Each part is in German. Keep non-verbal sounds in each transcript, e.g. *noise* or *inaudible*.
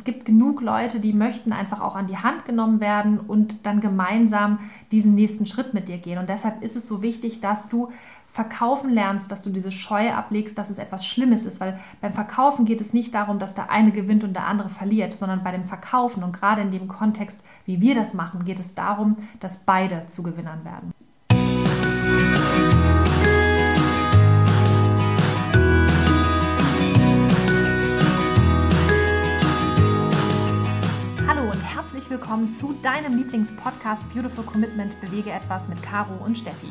es gibt genug Leute, die möchten einfach auch an die Hand genommen werden und dann gemeinsam diesen nächsten Schritt mit dir gehen. Und deshalb ist es so wichtig, dass du verkaufen lernst, dass du diese Scheu ablegst, dass es etwas Schlimmes ist, weil beim Verkaufen geht es nicht darum, dass der eine gewinnt und der andere verliert, sondern bei dem Verkaufen und gerade in dem Kontext, wie wir das machen, geht es darum, dass beide zu Gewinnern werden. Herzlich willkommen zu deinem Lieblingspodcast Beautiful Commitment Bewege etwas mit Caro und Steffi.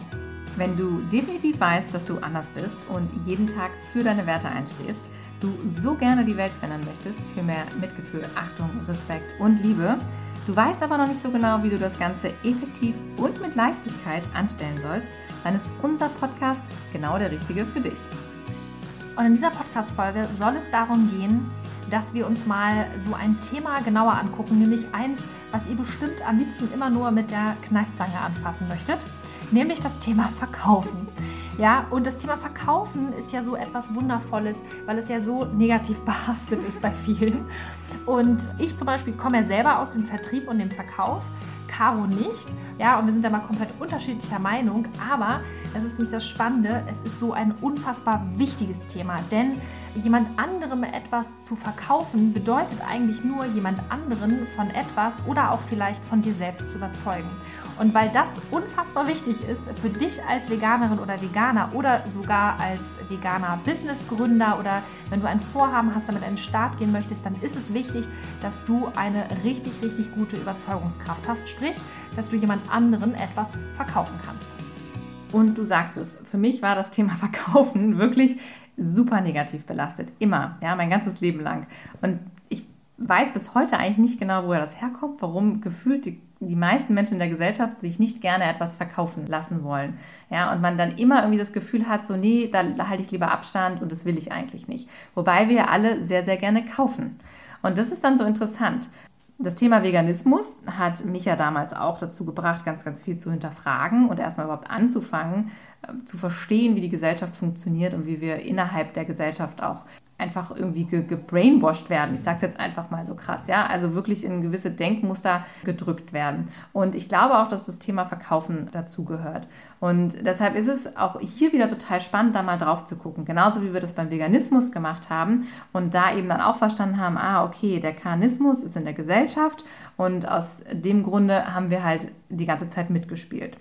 Wenn du definitiv weißt, dass du anders bist und jeden Tag für deine Werte einstehst, du so gerne die Welt verändern möchtest für mehr Mitgefühl, Achtung, Respekt und Liebe, du weißt aber noch nicht so genau, wie du das Ganze effektiv und mit Leichtigkeit anstellen sollst, dann ist unser Podcast genau der richtige für dich. Und in dieser Podcast-Folge soll es darum gehen, dass wir uns mal so ein Thema genauer angucken, nämlich eins, was ihr bestimmt am liebsten immer nur mit der Kneifzange anfassen möchtet nämlich das Thema Verkaufen. Ja, und das Thema Verkaufen ist ja so etwas Wundervolles, weil es ja so negativ *laughs* behaftet ist bei vielen. Und ich zum Beispiel komme ja selber aus dem Vertrieb und dem Verkauf. Caro nicht. Ja, und wir sind da mal komplett unterschiedlicher Meinung. Aber das ist nämlich das Spannende. Es ist so ein unfassbar wichtiges Thema. Denn jemand anderem etwas zu verkaufen bedeutet eigentlich nur, jemand anderen von etwas oder auch vielleicht von dir selbst zu überzeugen. Und weil das unfassbar wichtig ist für dich als Veganerin oder Veganer oder sogar als veganer Businessgründer oder wenn du ein Vorhaben hast, damit einen Start gehen möchtest, dann ist es wichtig, dass du eine richtig, richtig gute Überzeugungskraft hast. Sprich, dass du jemand anderen etwas verkaufen kannst. Und du sagst es, für mich war das Thema *laughs* Verkaufen wirklich super negativ belastet. Immer, ja, mein ganzes Leben lang. Und ich weiß bis heute eigentlich nicht genau, woher das herkommt, warum gefühlt die, die meisten Menschen in der Gesellschaft sich nicht gerne etwas verkaufen lassen wollen. Ja, und man dann immer irgendwie das Gefühl hat, so, nee, da halte ich lieber Abstand und das will ich eigentlich nicht. Wobei wir alle sehr, sehr gerne kaufen. Und das ist dann so interessant. Das Thema Veganismus hat mich ja damals auch dazu gebracht, ganz, ganz viel zu hinterfragen und erstmal überhaupt anzufangen, zu verstehen, wie die Gesellschaft funktioniert und wie wir innerhalb der Gesellschaft auch einfach irgendwie ge gebrainwashed werden. Ich sage es jetzt einfach mal so krass, ja. Also wirklich in gewisse Denkmuster gedrückt werden. Und ich glaube auch, dass das Thema Verkaufen dazugehört. Und deshalb ist es auch hier wieder total spannend, da mal drauf zu gucken. Genauso wie wir das beim Veganismus gemacht haben und da eben dann auch verstanden haben, ah, okay, der Karnismus ist in der Gesellschaft und aus dem Grunde haben wir halt die ganze Zeit mitgespielt.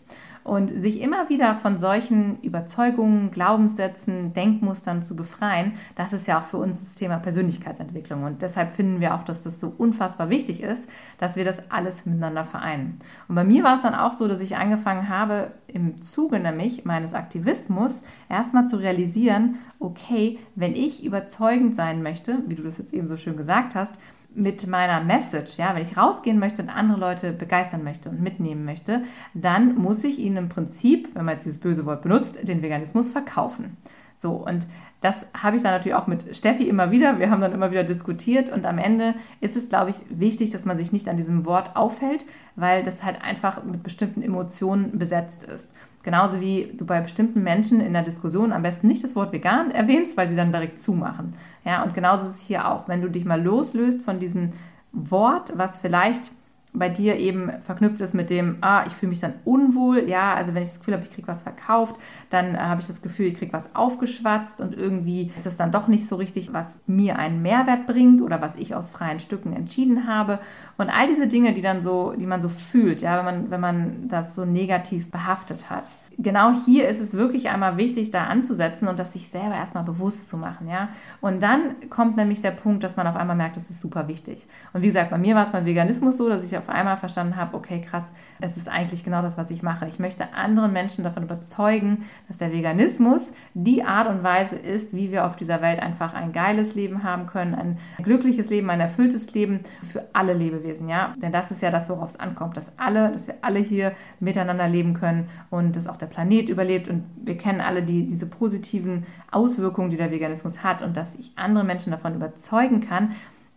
Und sich immer wieder von solchen Überzeugungen, Glaubenssätzen, Denkmustern zu befreien, das ist ja auch für uns das Thema Persönlichkeitsentwicklung. Und deshalb finden wir auch, dass das so unfassbar wichtig ist, dass wir das alles miteinander vereinen. Und bei mir war es dann auch so, dass ich angefangen habe, im Zuge nämlich meines Aktivismus erstmal zu realisieren, okay, wenn ich überzeugend sein möchte, wie du das jetzt eben so schön gesagt hast, mit meiner Message, ja, wenn ich rausgehen möchte und andere Leute begeistern möchte und mitnehmen möchte, dann muss ich ihnen im Prinzip, wenn man jetzt dieses böse Wort benutzt, den Veganismus verkaufen. So, und das habe ich dann natürlich auch mit Steffi immer wieder. Wir haben dann immer wieder diskutiert und am Ende ist es, glaube ich, wichtig, dass man sich nicht an diesem Wort aufhält, weil das halt einfach mit bestimmten Emotionen besetzt ist. Genauso wie du bei bestimmten Menschen in der Diskussion am besten nicht das Wort vegan erwähnst, weil sie dann direkt zumachen. Ja, und genauso ist es hier auch. Wenn du dich mal loslöst von diesem Wort, was vielleicht bei dir eben verknüpft ist mit dem, ah, ich fühle mich dann unwohl, ja, also wenn ich das Gefühl habe, ich kriege was verkauft, dann äh, habe ich das Gefühl, ich kriege was aufgeschwatzt und irgendwie ist das dann doch nicht so richtig, was mir einen Mehrwert bringt oder was ich aus freien Stücken entschieden habe. Und all diese Dinge, die dann so, die man so fühlt, ja, wenn man, wenn man das so negativ behaftet hat genau hier ist es wirklich einmal wichtig, da anzusetzen und das sich selber erstmal bewusst zu machen, ja. Und dann kommt nämlich der Punkt, dass man auf einmal merkt, das ist super wichtig. Und wie gesagt, bei mir war es beim Veganismus so, dass ich auf einmal verstanden habe, okay, krass, es ist eigentlich genau das, was ich mache. Ich möchte anderen Menschen davon überzeugen, dass der Veganismus die Art und Weise ist, wie wir auf dieser Welt einfach ein geiles Leben haben können, ein glückliches Leben, ein erfülltes Leben für alle Lebewesen, ja. Denn das ist ja das, worauf es ankommt, dass alle, dass wir alle hier miteinander leben können und dass auch der Planet überlebt und wir kennen alle die, diese positiven Auswirkungen, die der Veganismus hat und dass ich andere Menschen davon überzeugen kann,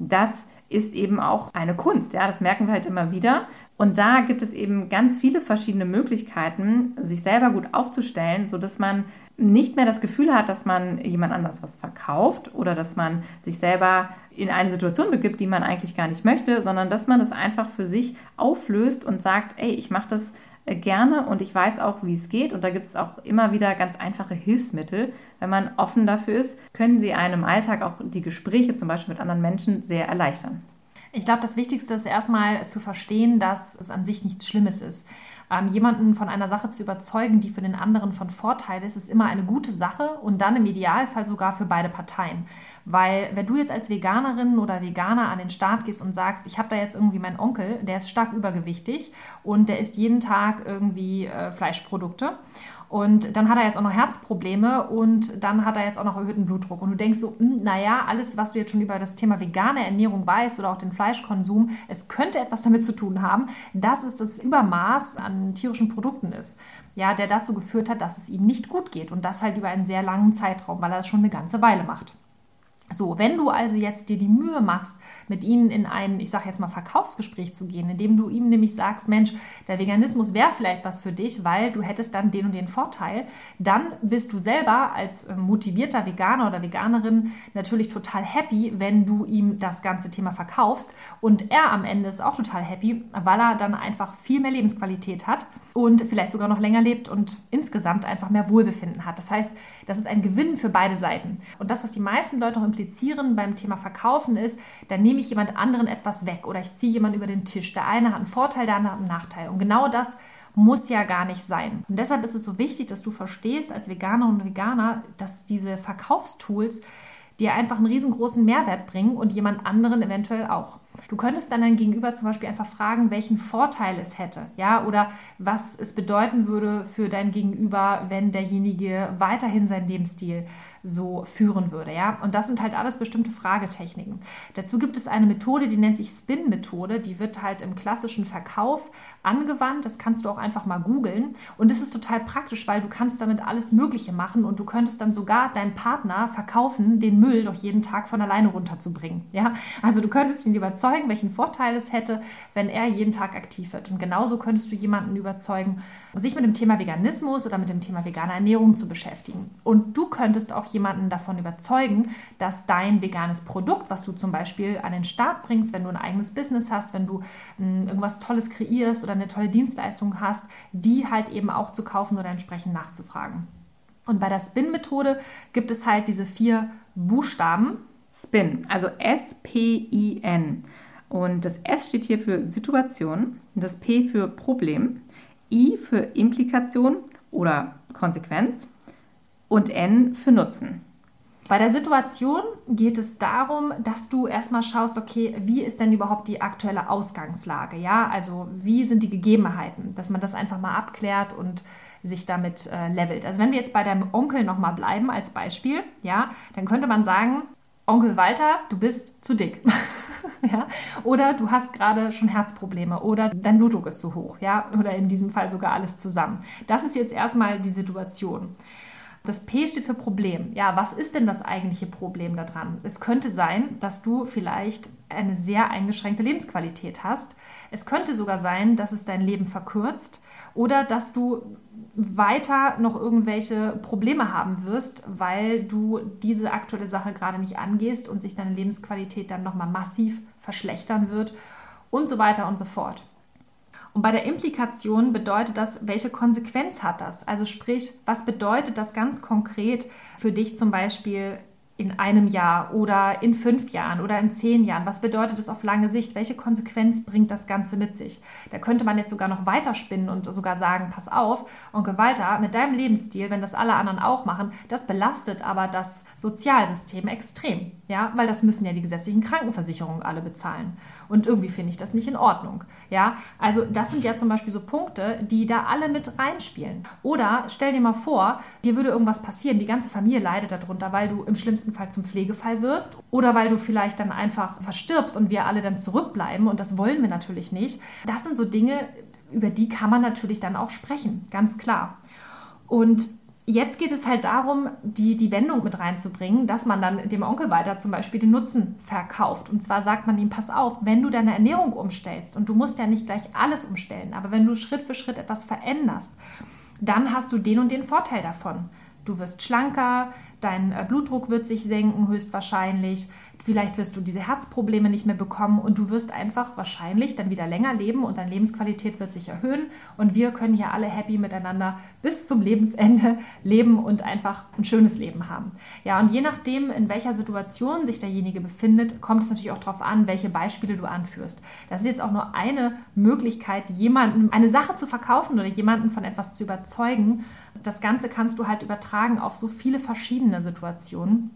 das ist eben auch eine Kunst. Ja, das merken wir halt immer wieder. Und da gibt es eben ganz viele verschiedene Möglichkeiten, sich selber gut aufzustellen, sodass man nicht mehr das Gefühl hat, dass man jemand anders was verkauft oder dass man sich selber in eine Situation begibt, die man eigentlich gar nicht möchte, sondern dass man das einfach für sich auflöst und sagt, ey, ich mache das gerne und ich weiß auch, wie es geht. Und da gibt es auch immer wieder ganz einfache Hilfsmittel. Wenn man offen dafür ist, können sie einem Alltag auch die Gespräche zum Beispiel mit anderen Menschen sehr erleichtern. Ich glaube, das Wichtigste ist erstmal zu verstehen, dass es an sich nichts Schlimmes ist. Ähm, jemanden von einer Sache zu überzeugen, die für den anderen von Vorteil ist, ist immer eine gute Sache und dann im Idealfall sogar für beide Parteien. Weil wenn du jetzt als Veganerin oder Veganer an den Start gehst und sagst, ich habe da jetzt irgendwie meinen Onkel, der ist stark übergewichtig und der isst jeden Tag irgendwie äh, Fleischprodukte und dann hat er jetzt auch noch Herzprobleme und dann hat er jetzt auch noch erhöhten Blutdruck. Und du denkst so, hm, naja, alles, was du jetzt schon über das Thema vegane Ernährung weißt oder auch den Fleischkonsum, es könnte etwas damit zu tun haben, dass es das Übermaß an tierischen Produkten ist, ja, der dazu geführt hat, dass es ihm nicht gut geht. Und das halt über einen sehr langen Zeitraum, weil er das schon eine ganze Weile macht. So, wenn du also jetzt dir die Mühe machst, mit ihnen in ein, ich sage jetzt mal, Verkaufsgespräch zu gehen, indem du ihm nämlich sagst, Mensch, der Veganismus wäre vielleicht was für dich, weil du hättest dann den und den Vorteil, dann bist du selber als äh, motivierter Veganer oder Veganerin natürlich total happy, wenn du ihm das ganze Thema verkaufst und er am Ende ist auch total happy, weil er dann einfach viel mehr Lebensqualität hat und vielleicht sogar noch länger lebt und insgesamt einfach mehr Wohlbefinden hat. Das heißt, das ist ein Gewinn für beide Seiten. Und das, was die meisten Leute noch implizieren beim Thema Verkaufen ist, dann nehme ich jemand anderen etwas weg oder ich ziehe jemanden über den Tisch. Der eine hat einen Vorteil, der andere hat einen Nachteil. Und genau das muss ja gar nicht sein. Und deshalb ist es so wichtig, dass du verstehst als Veganer und Veganer, dass diese Verkaufstools dir einfach einen riesengroßen Mehrwert bringen und jemand anderen eventuell auch. Du könntest dann dein Gegenüber zum Beispiel einfach fragen, welchen Vorteil es hätte, ja, oder was es bedeuten würde für dein Gegenüber, wenn derjenige weiterhin seinen Lebensstil so führen würde. Ja? Und das sind halt alles bestimmte Fragetechniken. Dazu gibt es eine Methode, die nennt sich Spin-Methode. Die wird halt im klassischen Verkauf angewandt. Das kannst du auch einfach mal googeln. Und es ist total praktisch, weil du kannst damit alles Mögliche machen und du könntest dann sogar deinem Partner verkaufen, den Müll doch jeden Tag von alleine runterzubringen. Ja? Also du könntest ihn überzeugen, welchen Vorteil es hätte, wenn er jeden Tag aktiv wird. Und genauso könntest du jemanden überzeugen, sich mit dem Thema Veganismus oder mit dem Thema vegane Ernährung zu beschäftigen. Und du könntest auch jemanden davon überzeugen, dass dein veganes Produkt, was du zum Beispiel an den Start bringst, wenn du ein eigenes Business hast, wenn du mh, hm, irgendwas Tolles kreierst oder eine tolle Dienstleistung hast, die halt eben auch zu kaufen oder entsprechend nachzufragen. Und bei der Spin-Methode gibt es halt diese vier Buchstaben. Spin, also S-P-I-N. Und das S steht hier für Situation, das P für Problem, I für Implikation oder Konsequenz und N für Nutzen. Bei der Situation geht es darum, dass du erstmal schaust, okay, wie ist denn überhaupt die aktuelle Ausgangslage? Ja, also wie sind die Gegebenheiten, dass man das einfach mal abklärt und sich damit äh, levelt. Also wenn wir jetzt bei deinem Onkel nochmal bleiben als Beispiel, ja, dann könnte man sagen, Onkel Walter, du bist zu dick. *laughs* ja? Oder du hast gerade schon Herzprobleme oder dein Blutdruck ist zu hoch, ja, oder in diesem Fall sogar alles zusammen. Das ist jetzt erstmal die Situation. Das P steht für Problem. Ja, was ist denn das eigentliche Problem daran? Es könnte sein, dass du vielleicht eine sehr eingeschränkte Lebensqualität hast. Es könnte sogar sein, dass es dein Leben verkürzt oder dass du weiter noch irgendwelche Probleme haben wirst, weil du diese aktuelle Sache gerade nicht angehst und sich deine Lebensqualität dann nochmal massiv verschlechtern wird und so weiter und so fort. Und bei der Implikation bedeutet das, welche Konsequenz hat das? Also sprich, was bedeutet das ganz konkret für dich zum Beispiel in einem Jahr oder in fünf Jahren oder in zehn Jahren? Was bedeutet das auf lange Sicht? Welche Konsequenz bringt das Ganze mit sich? Da könnte man jetzt sogar noch weiterspinnen und sogar sagen, pass auf, Onkel Walter, mit deinem Lebensstil, wenn das alle anderen auch machen, das belastet aber das Sozialsystem extrem. Ja, weil das müssen ja die gesetzlichen Krankenversicherungen alle bezahlen. Und irgendwie finde ich das nicht in Ordnung. Ja, also das sind ja zum Beispiel so Punkte, die da alle mit reinspielen. Oder stell dir mal vor, dir würde irgendwas passieren, die ganze Familie leidet darunter, weil du im schlimmsten schlimmsten Fall zum Pflegefall wirst oder weil du vielleicht dann einfach verstirbst und wir alle dann zurückbleiben und das wollen wir natürlich nicht. Das sind so Dinge, über die kann man natürlich dann auch sprechen, ganz klar. Und Jetzt geht es halt darum, die, die Wendung mit reinzubringen, dass man dann dem Onkel weiter zum Beispiel den Nutzen verkauft. Und zwar sagt man ihm, pass auf, wenn du deine Ernährung umstellst, und du musst ja nicht gleich alles umstellen, aber wenn du Schritt für Schritt etwas veränderst, dann hast du den und den Vorteil davon. Du wirst schlanker, dein äh, Blutdruck wird sich senken höchstwahrscheinlich, vielleicht wirst du diese Herzprobleme nicht mehr bekommen und du wirst einfach wahrscheinlich dann wieder länger leben und deine Lebensqualität wird sich erhöhen und wir können hier alle happy miteinander bis zum Lebensende *laughs* leben und einfach ein schönes Leben haben. Ja, und je nachdem, in welcher Situation sich derjenige befindet, kommt es natürlich auch darauf an, welche Beispiele du anführst. Das ist jetzt auch nur eine Möglichkeit, jemanden eine Sache zu verkaufen oder jemanden von etwas zu überzeugen. Das Ganze kannst du halt übertragen auf so viele verschiedene Situationen.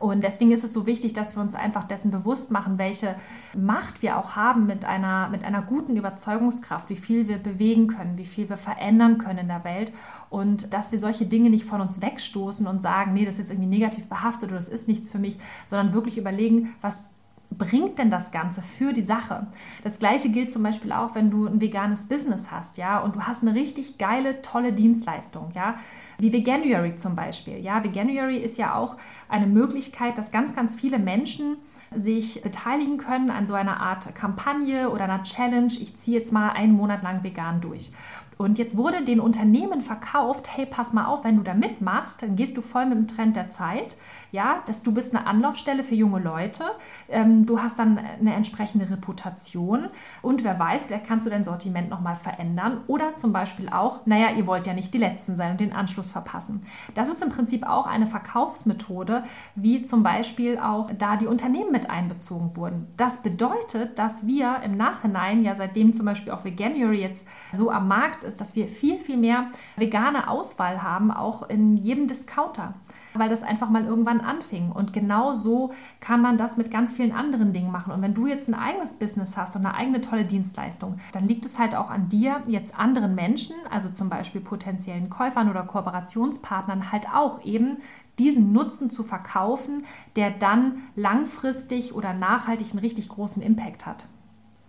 Und deswegen ist es so wichtig, dass wir uns einfach dessen bewusst machen, welche Macht wir auch haben mit einer, mit einer guten Überzeugungskraft, wie viel wir bewegen können, wie viel wir verändern können in der Welt und dass wir solche Dinge nicht von uns wegstoßen und sagen, nee, das ist jetzt irgendwie negativ behaftet oder das ist nichts für mich, sondern wirklich überlegen, was bringt denn das Ganze für die Sache? Das gleiche gilt zum Beispiel auch, wenn du ein veganes Business hast, ja, und du hast eine richtig geile, tolle Dienstleistung, ja, wie Veganuary zum Beispiel. Ja, Veganuary ist ja auch eine Möglichkeit, dass ganz, ganz viele Menschen sich beteiligen können an so einer Art Kampagne oder einer Challenge. Ich ziehe jetzt mal einen Monat lang vegan durch. Und jetzt wurde den Unternehmen verkauft, hey, pass mal auf, wenn du da mitmachst, dann gehst du voll mit dem Trend der Zeit. Ja, dass du bist eine Anlaufstelle für junge Leute. Ähm, du hast dann eine entsprechende Reputation und wer weiß, vielleicht kannst du dein Sortiment nochmal verändern oder zum Beispiel auch, naja, ihr wollt ja nicht die Letzten sein und den Anschluss verpassen. Das ist im Prinzip auch eine Verkaufsmethode, wie zum Beispiel auch da die Unternehmen mit einbezogen wurden. Das bedeutet, dass wir im Nachhinein, ja seitdem zum Beispiel auch Veganuary jetzt so am Markt ist, dass wir viel, viel mehr vegane Auswahl haben, auch in jedem Discounter, weil das einfach mal irgendwann anfing. Und genau so kann man das mit ganz vielen anderen Dingen machen. Und wenn du jetzt ein eigenes Business hast und eine eigene tolle Dienstleistung, dann liegt es halt auch an dir, jetzt anderen Menschen, also zum Beispiel potenziellen Käufern oder Kooperationspartnern, halt auch eben diesen Nutzen zu verkaufen, der dann langfristig oder nachhaltig einen richtig großen Impact hat.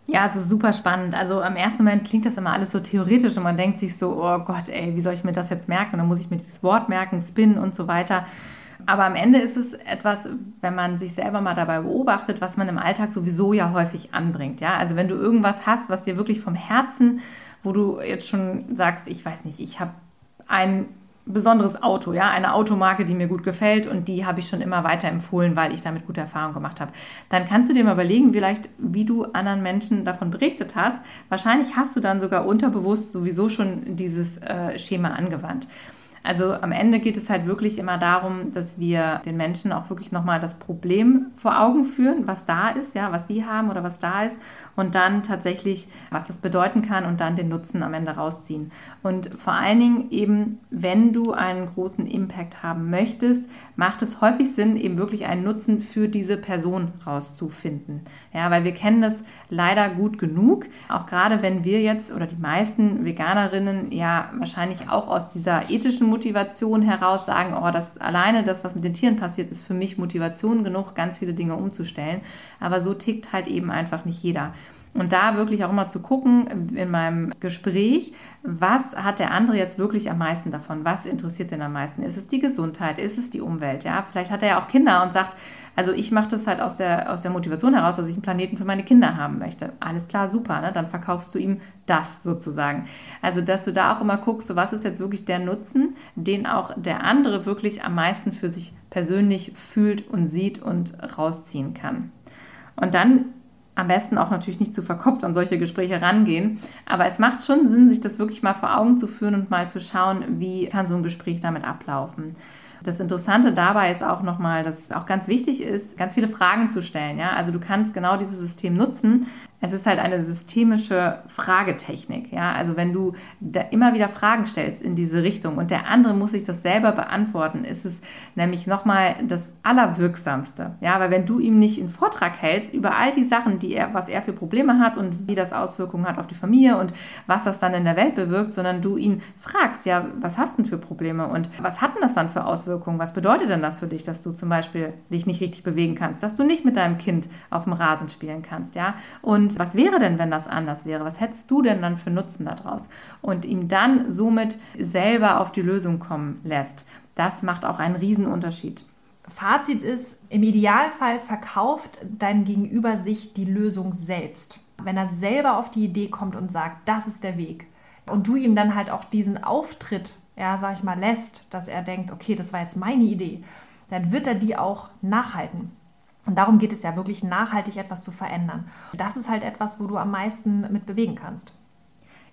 Ja, es ist super spannend. Also am ersten Moment klingt das immer alles so theoretisch und man denkt sich so, oh Gott, ey, wie soll ich mir das jetzt merken? Und dann muss ich mir dieses Wort merken, Spin und so weiter. Aber am Ende ist es etwas, wenn man sich selber mal dabei beobachtet, was man im Alltag sowieso ja häufig anbringt. Ja? Also wenn du irgendwas hast, was dir wirklich vom Herzen, wo du jetzt schon sagst, ich weiß nicht, ich habe ein besonderes Auto, ja, eine Automarke, die mir gut gefällt und die habe ich schon immer weiterempfohlen, weil ich damit gute Erfahrungen gemacht habe. Dann kannst du dir mal überlegen, vielleicht, wie du anderen Menschen davon berichtet hast. Wahrscheinlich hast du dann sogar unterbewusst sowieso schon dieses äh, Schema angewandt. Also am Ende geht es halt wirklich immer darum, dass wir den Menschen auch wirklich nochmal das Problem vor Augen führen, was da ist, ja, was sie haben oder was da ist und dann tatsächlich, was das bedeuten kann und dann den Nutzen am Ende rausziehen. Und vor allen Dingen eben, wenn du einen großen Impact haben möchtest, macht es häufig Sinn, eben wirklich einen Nutzen für diese Person rauszufinden. Ja, weil wir kennen das leider gut genug, auch gerade wenn wir jetzt oder die meisten Veganerinnen ja wahrscheinlich auch aus dieser ethischen Motivation heraus sagen, oh, das alleine das, was mit den Tieren passiert, ist für mich Motivation genug, ganz viele Dinge umzustellen. Aber so tickt halt eben einfach nicht jeder. Und da wirklich auch immer zu gucken in meinem Gespräch, was hat der andere jetzt wirklich am meisten davon? Was interessiert denn am meisten? Ist es die Gesundheit? Ist es die Umwelt? Ja, vielleicht hat er ja auch Kinder und sagt, also ich mache das halt aus der, aus der Motivation heraus, dass ich einen Planeten für meine Kinder haben möchte. Alles klar, super, ne? dann verkaufst du ihm das sozusagen. Also, dass du da auch immer guckst, so was ist jetzt wirklich der Nutzen, den auch der andere wirklich am meisten für sich persönlich fühlt und sieht und rausziehen kann. Und dann am besten auch natürlich nicht zu verkopft an solche Gespräche rangehen. Aber es macht schon Sinn, sich das wirklich mal vor Augen zu führen und mal zu schauen, wie kann so ein Gespräch damit ablaufen. Das Interessante dabei ist auch nochmal, dass es auch ganz wichtig ist, ganz viele Fragen zu stellen. Ja? Also du kannst genau dieses System nutzen, es ist halt eine systemische Fragetechnik. Ja? Also wenn du da immer wieder Fragen stellst in diese Richtung und der andere muss sich das selber beantworten, ist es nämlich nochmal das Allerwirksamste. Ja? Weil wenn du ihm nicht einen Vortrag hältst über all die Sachen, die er, was er für Probleme hat und wie das Auswirkungen hat auf die Familie und was das dann in der Welt bewirkt, sondern du ihn fragst, ja, was hast du denn für Probleme und was hat denn das dann für Auswirkungen? Was bedeutet denn das für dich, dass du zum Beispiel dich nicht richtig bewegen kannst, dass du nicht mit deinem Kind auf dem Rasen spielen kannst, ja? Und Was wäre denn, wenn das anders wäre? Was hättest du denn dann für Nutzen daraus? Und ihm dann somit selber auf die Lösung kommen lässt. Das macht auch einen Riesenunterschied. Fazit ist, im Idealfall verkauft dein Gegenüber sich die Lösung selbst. Wenn er selber auf die Idee kommt und sagt, das ist der Weg, und du ihm dann halt auch diesen Auftritt, ja, sag ich mal, lässt, dass er denkt, okay, das war jetzt meine Idee, dann wird er die auch nachhalten. Und darum geht es ja wirklich nachhaltig etwas zu verändern. Das ist halt etwas, wo du am meisten mit bewegen kannst.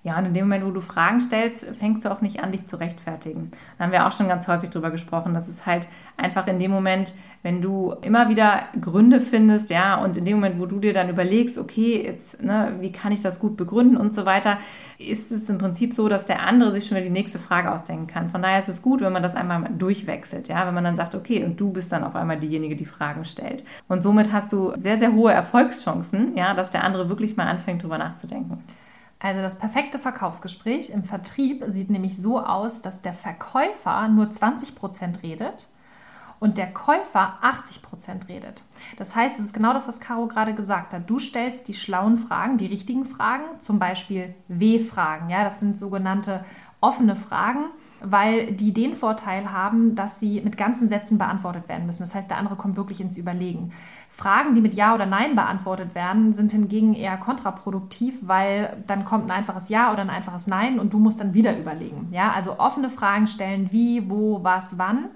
Ja, und in dem Moment, wo du Fragen stellst, fängst du auch nicht an, dich zu rechtfertigen. Da haben wir auch schon ganz häufig drüber gesprochen. Das ist halt einfach in dem Moment, wenn du immer wieder Gründe findest, ja, und in dem Moment, wo du dir dann überlegst, okay, jetzt, ne, wie kann ich das gut begründen und so weiter, ist es im Prinzip so, dass der andere sich schon wieder die nächste Frage ausdenken kann. Von daher ist es gut, wenn man das einmal durchwechselt, ja, wenn man dann sagt, okay, und du bist dann auf einmal diejenige, die Fragen stellt. Und somit hast du sehr, sehr hohe Erfolgschancen, ja, dass der andere wirklich mal anfängt, drüber nachzudenken. Also das perfekte Verkaufsgespräch im Vertrieb sieht nämlich so aus, dass der Verkäufer nur 20% redet und der Käufer 80% redet. Das heißt, es ist genau das, was Caro gerade gesagt hat. Du stellst die schlauen Fragen, die richtigen Fragen, zum Beispiel W-Fragen. Ja, das sind sogenannte offene Fragen, weil die den Vorteil haben, dass sie mit ganzen Sätzen beantwortet werden müssen. Das heißt, der andere kommt wirklich ins Überlegen. Fragen, die mit Ja oder Nein beantwortet werden, sind hingegen eher kontraproduktiv, weil dann kommt ein einfaches Ja oder ein einfaches Nein und du musst dann wieder überlegen. Ja, also offene Fragen stellen, wie, wo, was, wann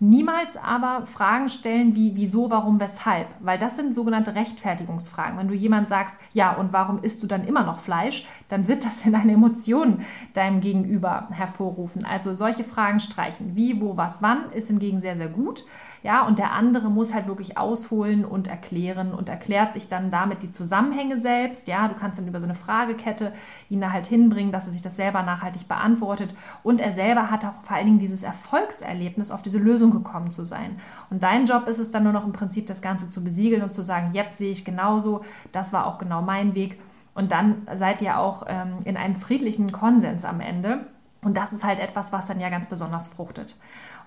Niemals aber Fragen stellen wie wieso, warum, weshalb, weil das sind sogenannte Rechtfertigungsfragen. Wenn du jemand sagst, ja, und warum isst du dann immer noch Fleisch, dann wird das in eine Emotion deinem Gegenüber hervorrufen. Also solche Fragen streichen. Wie, wo, was, wann ist hingegen sehr, sehr gut. Ja, und der andere muss halt wirklich ausholen und erklären und erklärt sich dann damit die Zusammenhänge selbst. Ja, du kannst dann über so eine Fragekette ihn da halt hinbringen, dass er sich das selber nachhaltig beantwortet. Und er selber hat auch vor allen Dingen dieses Erfolgserlebnis, auf diese Lösung gekommen zu sein. Und dein Job ist es dann nur noch im Prinzip, das Ganze zu besiegeln und zu sagen, yep, sehe ich genauso, das war auch genau mein Weg. Und dann seid ihr auch ähm, in einem friedlichen Konsens am Ende. Und das ist halt etwas, was dann ja ganz besonders fruchtet.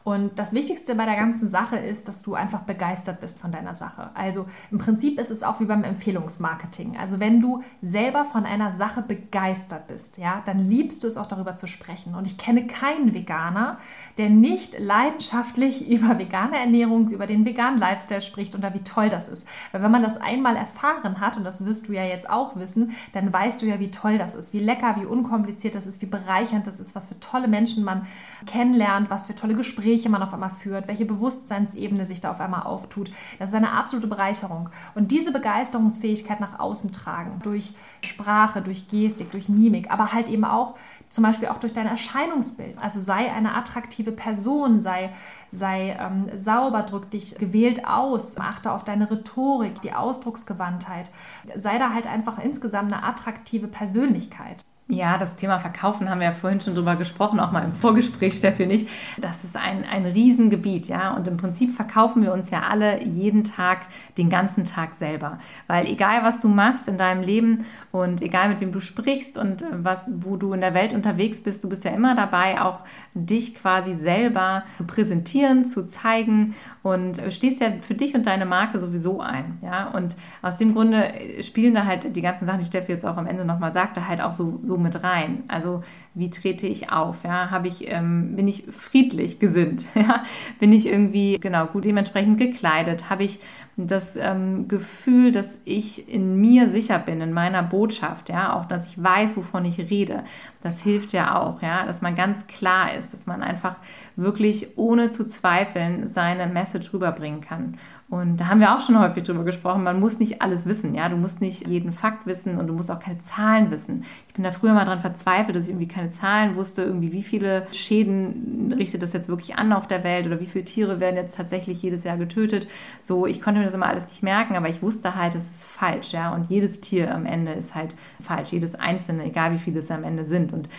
Und das Wichtigste bei der ganzen Sache ist, dass du einfach begeistert bist von deiner Sache. Also im Prinzip ist es auch wie beim Empfehlungsmarketing. Also wenn du selber von einer Sache begeistert bist, ja, dann liebst du es auch darüber zu sprechen. Und ich kenne keinen Veganer, der nicht leidenschaftlich *laughs* über vegane Ernährung, über den veganen Lifestyle spricht und da wie toll das ist. Weil wenn man das einmal erfahren hat, und das wirst du ja jetzt auch wissen, dann weißt du ja, wie toll das ist, wie lecker, wie unkompliziert das ist, wie bereichernd das ist, was für tolle Menschen man kennenlernt, was für tolle Gespräche Gespräche man auf einmal führt, welche Bewusstseinsebene sich da auf einmal auftut. Das ist eine absolute Bereicherung. Und diese Begeisterungsfähigkeit nach außen tragen, durch Sprache, durch Gestik, durch Mimik, aber halt eben auch zum Beispiel auch durch dein Erscheinungsbild. Also sei eine attraktive Person, sei, sei ähm, sauber, drück dich gewählt aus, achte auf deine Rhetorik, die Ausdrucksgewandtheit. Sei da halt einfach insgesamt eine attraktive Persönlichkeit. Ja, das Thema Verkaufen haben wir ja vorhin schon drüber gesprochen, auch mal im Vorgespräch, Steffi und ich. Das ist ein, ein Riesengebiet, ja. Und im Prinzip verkaufen wir uns ja alle jeden Tag, den ganzen Tag selber. Weil egal, was du machst in deinem Leben und egal, mit wem du sprichst und was, wo du in der Welt unterwegs bist, du bist ja immer dabei, auch dich quasi selber zu präsentieren, zu zeigen und stehst ja für dich und deine Marke sowieso ein, ja. Und aus dem Grunde spielen da halt die ganzen Sachen, die Steffi jetzt auch am Ende nochmal sagte, halt auch so, so mit rein. Also wie trete ich auf? Ja, habe ich, ähm, bin ich friedlich gesinnt? *laughs* Ja, bin ich irgendwie genau gut dementsprechend gekleidet? Habe ich das ähm, Gefühl, dass ich in mir sicher bin, in meiner Botschaft, ja, auch dass ich weiß, wovon ich rede. Das hilft ja auch, ja, dass man ganz klar ist, dass man einfach wirklich ohne zu zweifeln seine Message rüberbringen kann. Und da haben wir auch schon häufig drüber gesprochen. Man muss nicht alles wissen, ja. Du musst nicht jeden Fakt wissen und du musst auch keine Zahlen wissen. Ich bin da früher mal dran verzweifelt, dass ich irgendwie keine Zahlen wusste, irgendwie wie viele Schäden richtet das jetzt wirklich an auf der Welt oder wie viele Tiere werden jetzt tatsächlich jedes Jahr getötet. So, ich konnte mir das immer alles nicht merken, aber ich wusste halt, es ist falsch, ja. Und jedes Tier am Ende ist halt falsch, jedes einzelne, egal wie viele es am Ende sind. Und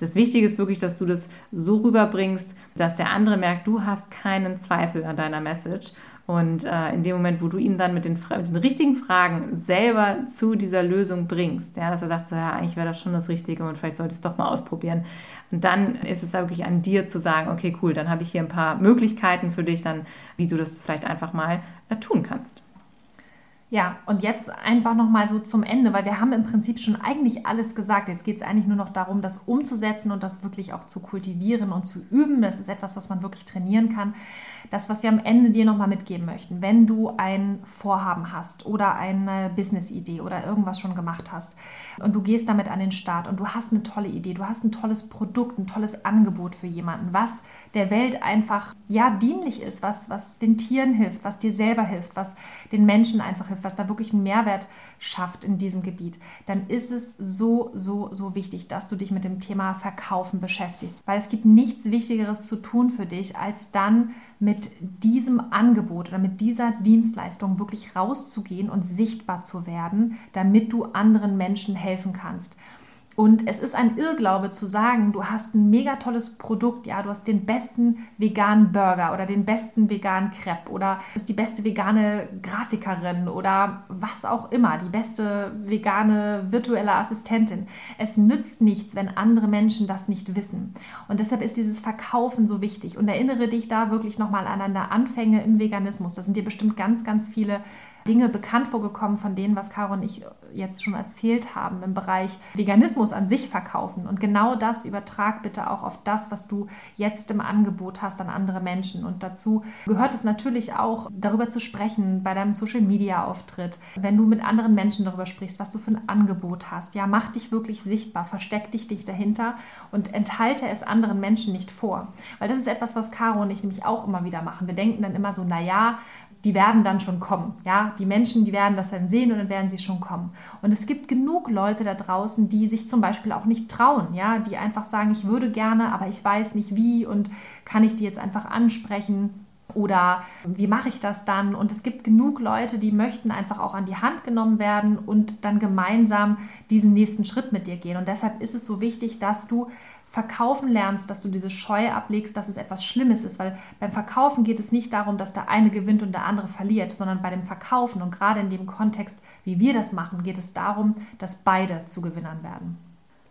das Wichtige ist wirklich, dass du das so rüberbringst, dass der andere merkt, du hast keinen Zweifel an deiner Message und äh, in dem Moment, wo du ihn dann mit den, mit den, richtigen Fragen selber zu dieser Lösung bringst, ja, dass er sagt, so, ja, eigentlich wäre das schon das Richtige und vielleicht sollte ich es doch mal ausprobieren. Und dann ist es wirklich an dir zu sagen, okay, cool, dann habe ich hier ein paar Möglichkeiten für dich, dann, wie du das vielleicht einfach mal äh, tun kannst. Ja, und jetzt einfach nochmal so zum Ende, weil wir haben im Prinzip schon eigentlich alles gesagt. Jetzt geht es eigentlich nur noch darum, das umzusetzen und das wirklich auch zu kultivieren und zu üben. Das ist etwas, was man wirklich trainieren kann. Das, was wir am Ende dir nochmal mitgeben möchten, wenn du ein Vorhaben hast oder eine Business-Idee oder irgendwas schon gemacht hast und du gehst damit an den Start und du hast eine tolle Idee, du hast ein tolles Produkt, ein tolles Angebot für jemanden, was der Welt einfach ja dienlich ist, was, was den Tieren hilft, was dir selber hilft, was den Menschen einfach hilft was da wirklich einen Mehrwert schafft in diesem Gebiet, dann ist es so, so, so wichtig, dass du dich mit dem Thema Verkaufen beschäftigst. Weil es gibt nichts Wichtigeres zu tun für dich, als dann mit diesem Angebot oder mit dieser Dienstleistung wirklich rauszugehen und sichtbar zu werden, damit du anderen Menschen helfen kannst. Und es ist ein Irrglaube zu sagen, du hast ein mega tolles Produkt, ja, du hast den besten veganen Burger oder den besten veganen Crepe oder bist die beste vegane Grafikerin oder was auch immer, die beste vegane virtuelle Assistentin. Es nützt nichts, wenn andere Menschen das nicht wissen. Und deshalb ist dieses Verkaufen so wichtig. Und erinnere dich da wirklich nochmal an deine Anfänge im Veganismus. Da sind dir bestimmt ganz, ganz viele Dinge bekannt vorgekommen von denen, was Caro und ich jetzt schon erzählt haben im Bereich Veganismus an sich verkaufen. Und genau das übertrag bitte auch auf das, was du jetzt im Angebot hast an andere Menschen. Und dazu gehört es natürlich auch, darüber zu sprechen bei deinem Social-Media-Auftritt, wenn du mit anderen Menschen darüber sprichst, was du für ein Angebot hast. Ja, mach dich wirklich sichtbar, versteck dich, dich dahinter und enthalte es anderen Menschen nicht vor. Weil das ist etwas, was Caro und ich nämlich auch immer wieder machen. Wir denken dann immer so, naja, die werden dann schon kommen. Ja, die Menschen, die werden das dann sehen und dann werden sie schon kommen. Und es gibt genug Leute da draußen, die sich zum Beispiel auch nicht trauen, ja, die einfach sagen, ich würde gerne, aber ich weiß nicht wie und kann ich die jetzt einfach ansprechen. Oder wie mache ich das dann? Und es gibt genug Leute, die möchten einfach auch an die Hand genommen werden und dann gemeinsam diesen nächsten Schritt mit dir gehen. Und deshalb ist es so wichtig, dass du Verkaufen lernst, dass du diese Scheu ablegst, dass es etwas Schlimmes ist, weil beim Verkaufen geht es nicht darum, dass der eine gewinnt und der andere verliert, sondern bei dem Verkaufen und gerade in dem Kontext, wie wir das machen, geht es darum, dass beide zu Gewinnern werden.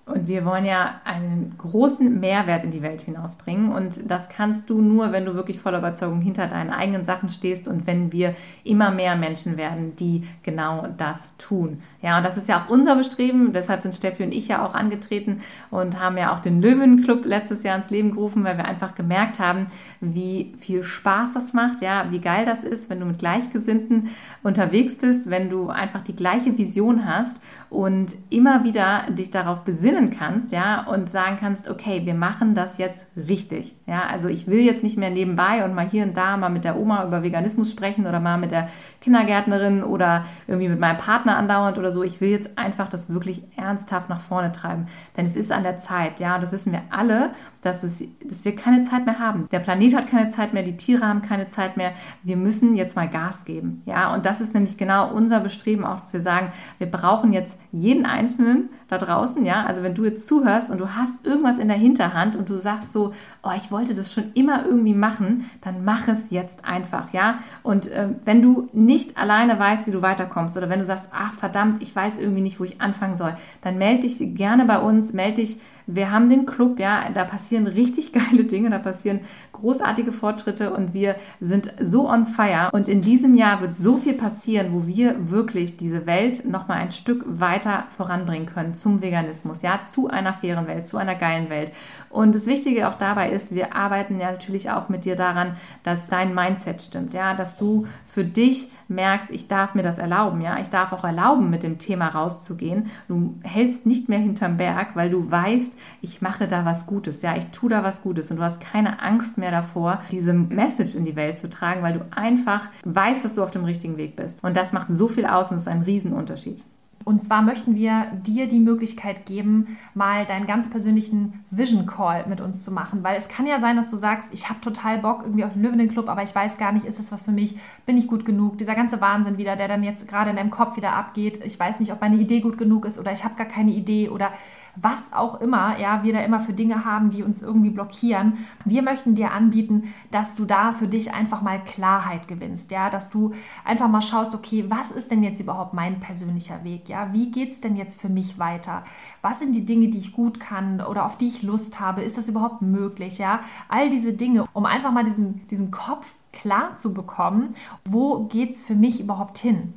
Und wir wollen ja einen großen Mehrwert in die Welt hinausbringen. Und das kannst du nur, wenn du wirklich voller Überzeugung hinter deinen eigenen Sachen stehst und wenn wir immer mehr Menschen werden, die genau das tun. Ja, und das ist ja auch unser Bestreben. Deshalb sind Steffi und ich ja auch angetreten und haben ja auch den Löwenclub letztes Jahr ins Leben gerufen, weil wir einfach gemerkt haben, wie viel Spaß das macht. Ja, wie geil das ist, wenn du mit Gleichgesinnten unterwegs bist, wenn du einfach die gleiche Vision hast und immer wieder dich darauf besinnst, besinnen kannst, ja, und sagen kannst, okay, wir machen das jetzt richtig. Ja, also ich will jetzt nicht mehr nebenbei und mal hier und da mal mit der Oma über Veganismus sprechen oder mal mit der Kindergärtnerin oder irgendwie mit meinem Partner andauernd oder so. Ich will jetzt einfach das wirklich ernsthaft nach vorne treiben. Denn es ist an der Zeit, ja, das wissen wir alle, dass, es, dass wir keine Zeit mehr haben. Der Planet hat keine Zeit mehr, die Tiere haben keine Zeit mehr. Wir müssen jetzt mal Gas geben. Ja, und das ist nämlich genau unser Bestreben auch, dass wir sagen, wir brauchen jetzt jeden Einzelnen da draußen, ja, also wenn du jetzt zuhörst und du hast irgendwas in der Hinterhand und du sagst so, oh, ich wollte das schon immer irgendwie machen, dann mach es jetzt einfach, ja. Und äh, wenn du nicht alleine weißt, wie du weiterkommst oder wenn du sagst, ach verdammt, ich weiß irgendwie nicht, wo ich anfangen soll, dann melde dich gerne bei uns, melde dich wir haben den Club, ja, da passieren richtig *laughs* geile Dinge, da passieren großartige Fortschritte und wir sind so on fire. Und in diesem Jahr wird so viel passieren, wo wir wirklich diese Welt nochmal ein Stück weiter voranbringen können zum Veganismus, ja, zu einer fairen Welt, zu einer geilen Welt. Und das Wichtige auch dabei ist, wir arbeiten ja natürlich auch mit dir daran, dass dein Mindset stimmt, ja, dass du für dich merkst, ich darf mir das erlauben, ja, ich darf auch erlauben, mit dem Thema rauszugehen. Du hältst nicht mehr hinterm Berg, weil du weißt, ich mache da was Gutes, ja, ich tue da was Gutes und du hast keine Angst mehr davor, diese Message in die Welt zu tragen, weil du einfach weißt, dass du auf dem richtigen Weg bist. Und das macht so viel aus und ist ein Riesenunterschied. Und zwar möchten wir dir die Möglichkeit geben, mal deinen ganz persönlichen Vision Call mit uns zu machen. Weil es kann ja sein, dass du sagst, ich habe total Bock irgendwie auf den Löwen Club, aber ich weiß gar nicht, ist es was für mich? Bin ich gut genug? Dieser ganze Wahnsinn wieder, der dann jetzt gerade in deinem Kopf wieder abgeht. Ich weiß nicht, ob meine Idee gut genug ist oder ich habe gar keine Idee oder was auch immer, ja, wir da immer für Dinge haben, die uns irgendwie blockieren. Wir möchten dir anbieten, dass du da für dich einfach mal Klarheit gewinnst, ja, dass du einfach mal schaust, okay, was ist denn jetzt überhaupt mein persönlicher Weg, ja, wie geht es denn jetzt für mich weiter? Was sind die Dinge, die ich gut kann oder auf die ich Lust habe? Ist das überhaupt möglich, ja? All diese Dinge, um einfach mal diesen, diesen Kopf klar zu bekommen, wo geht es für mich überhaupt hin?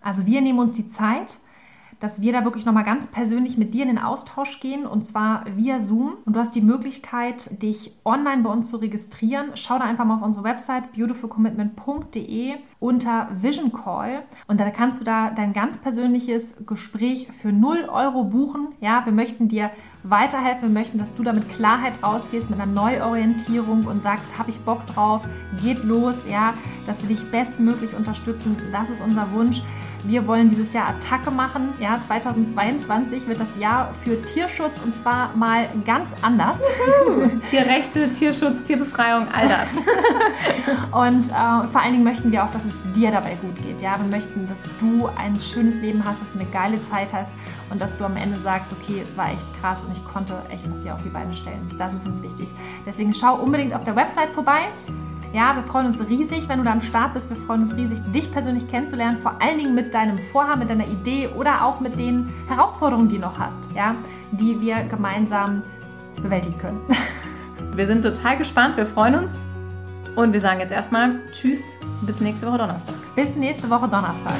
Also wir nehmen uns die Zeit dass wir da wirklich nochmal ganz persönlich mit dir in den Austausch gehen und zwar via Zoom. Und du hast die Möglichkeit, dich online bei uns zu registrieren. Schau da einfach mal auf unsere Website beautifulcommitment.de unter Vision Call und da kannst du da dein ganz persönliches Gespräch für 0 Euro buchen. Ja, wir möchten dir weiterhelfen. Wir möchten, dass du da mit Klarheit rausgehst, mit einer Neuorientierung und sagst, habe ich Bock drauf, geht los, ja, dass wir dich bestmöglich unterstützen. Das ist unser Wunsch. Wir wollen dieses Jahr Attacke machen. Ja, 2022 wird das Jahr für Tierschutz und zwar mal ganz anders. Tierrechte, Tierschutz, Tierbefreiung, all das. *laughs* und äh, vor allen Dingen möchten wir auch, dass es dir dabei gut geht. Ja, wir möchten, dass du ein schönes Leben hast, dass du eine geile Zeit hast und dass du am Ende sagst, okay, es war echt krass und ich konnte echt was hier auf die Beine stellen. Das ist uns wichtig. Deswegen schau unbedingt auf der Website vorbei. Ja, wir freuen uns riesig, wenn du da am Start bist. Wir freuen uns riesig, dich persönlich kennenzulernen, vor allen Dingen mit deinem Vorhaben, mit deiner Idee oder auch mit den Herausforderungen, die du noch hast, ja, die wir gemeinsam bewältigen können. *laughs* Wir sind total gespannt, wir freuen uns und wir sagen jetzt erstmal Tschüss, bis nächste Woche Donnerstag. Bis nächste Woche Donnerstag.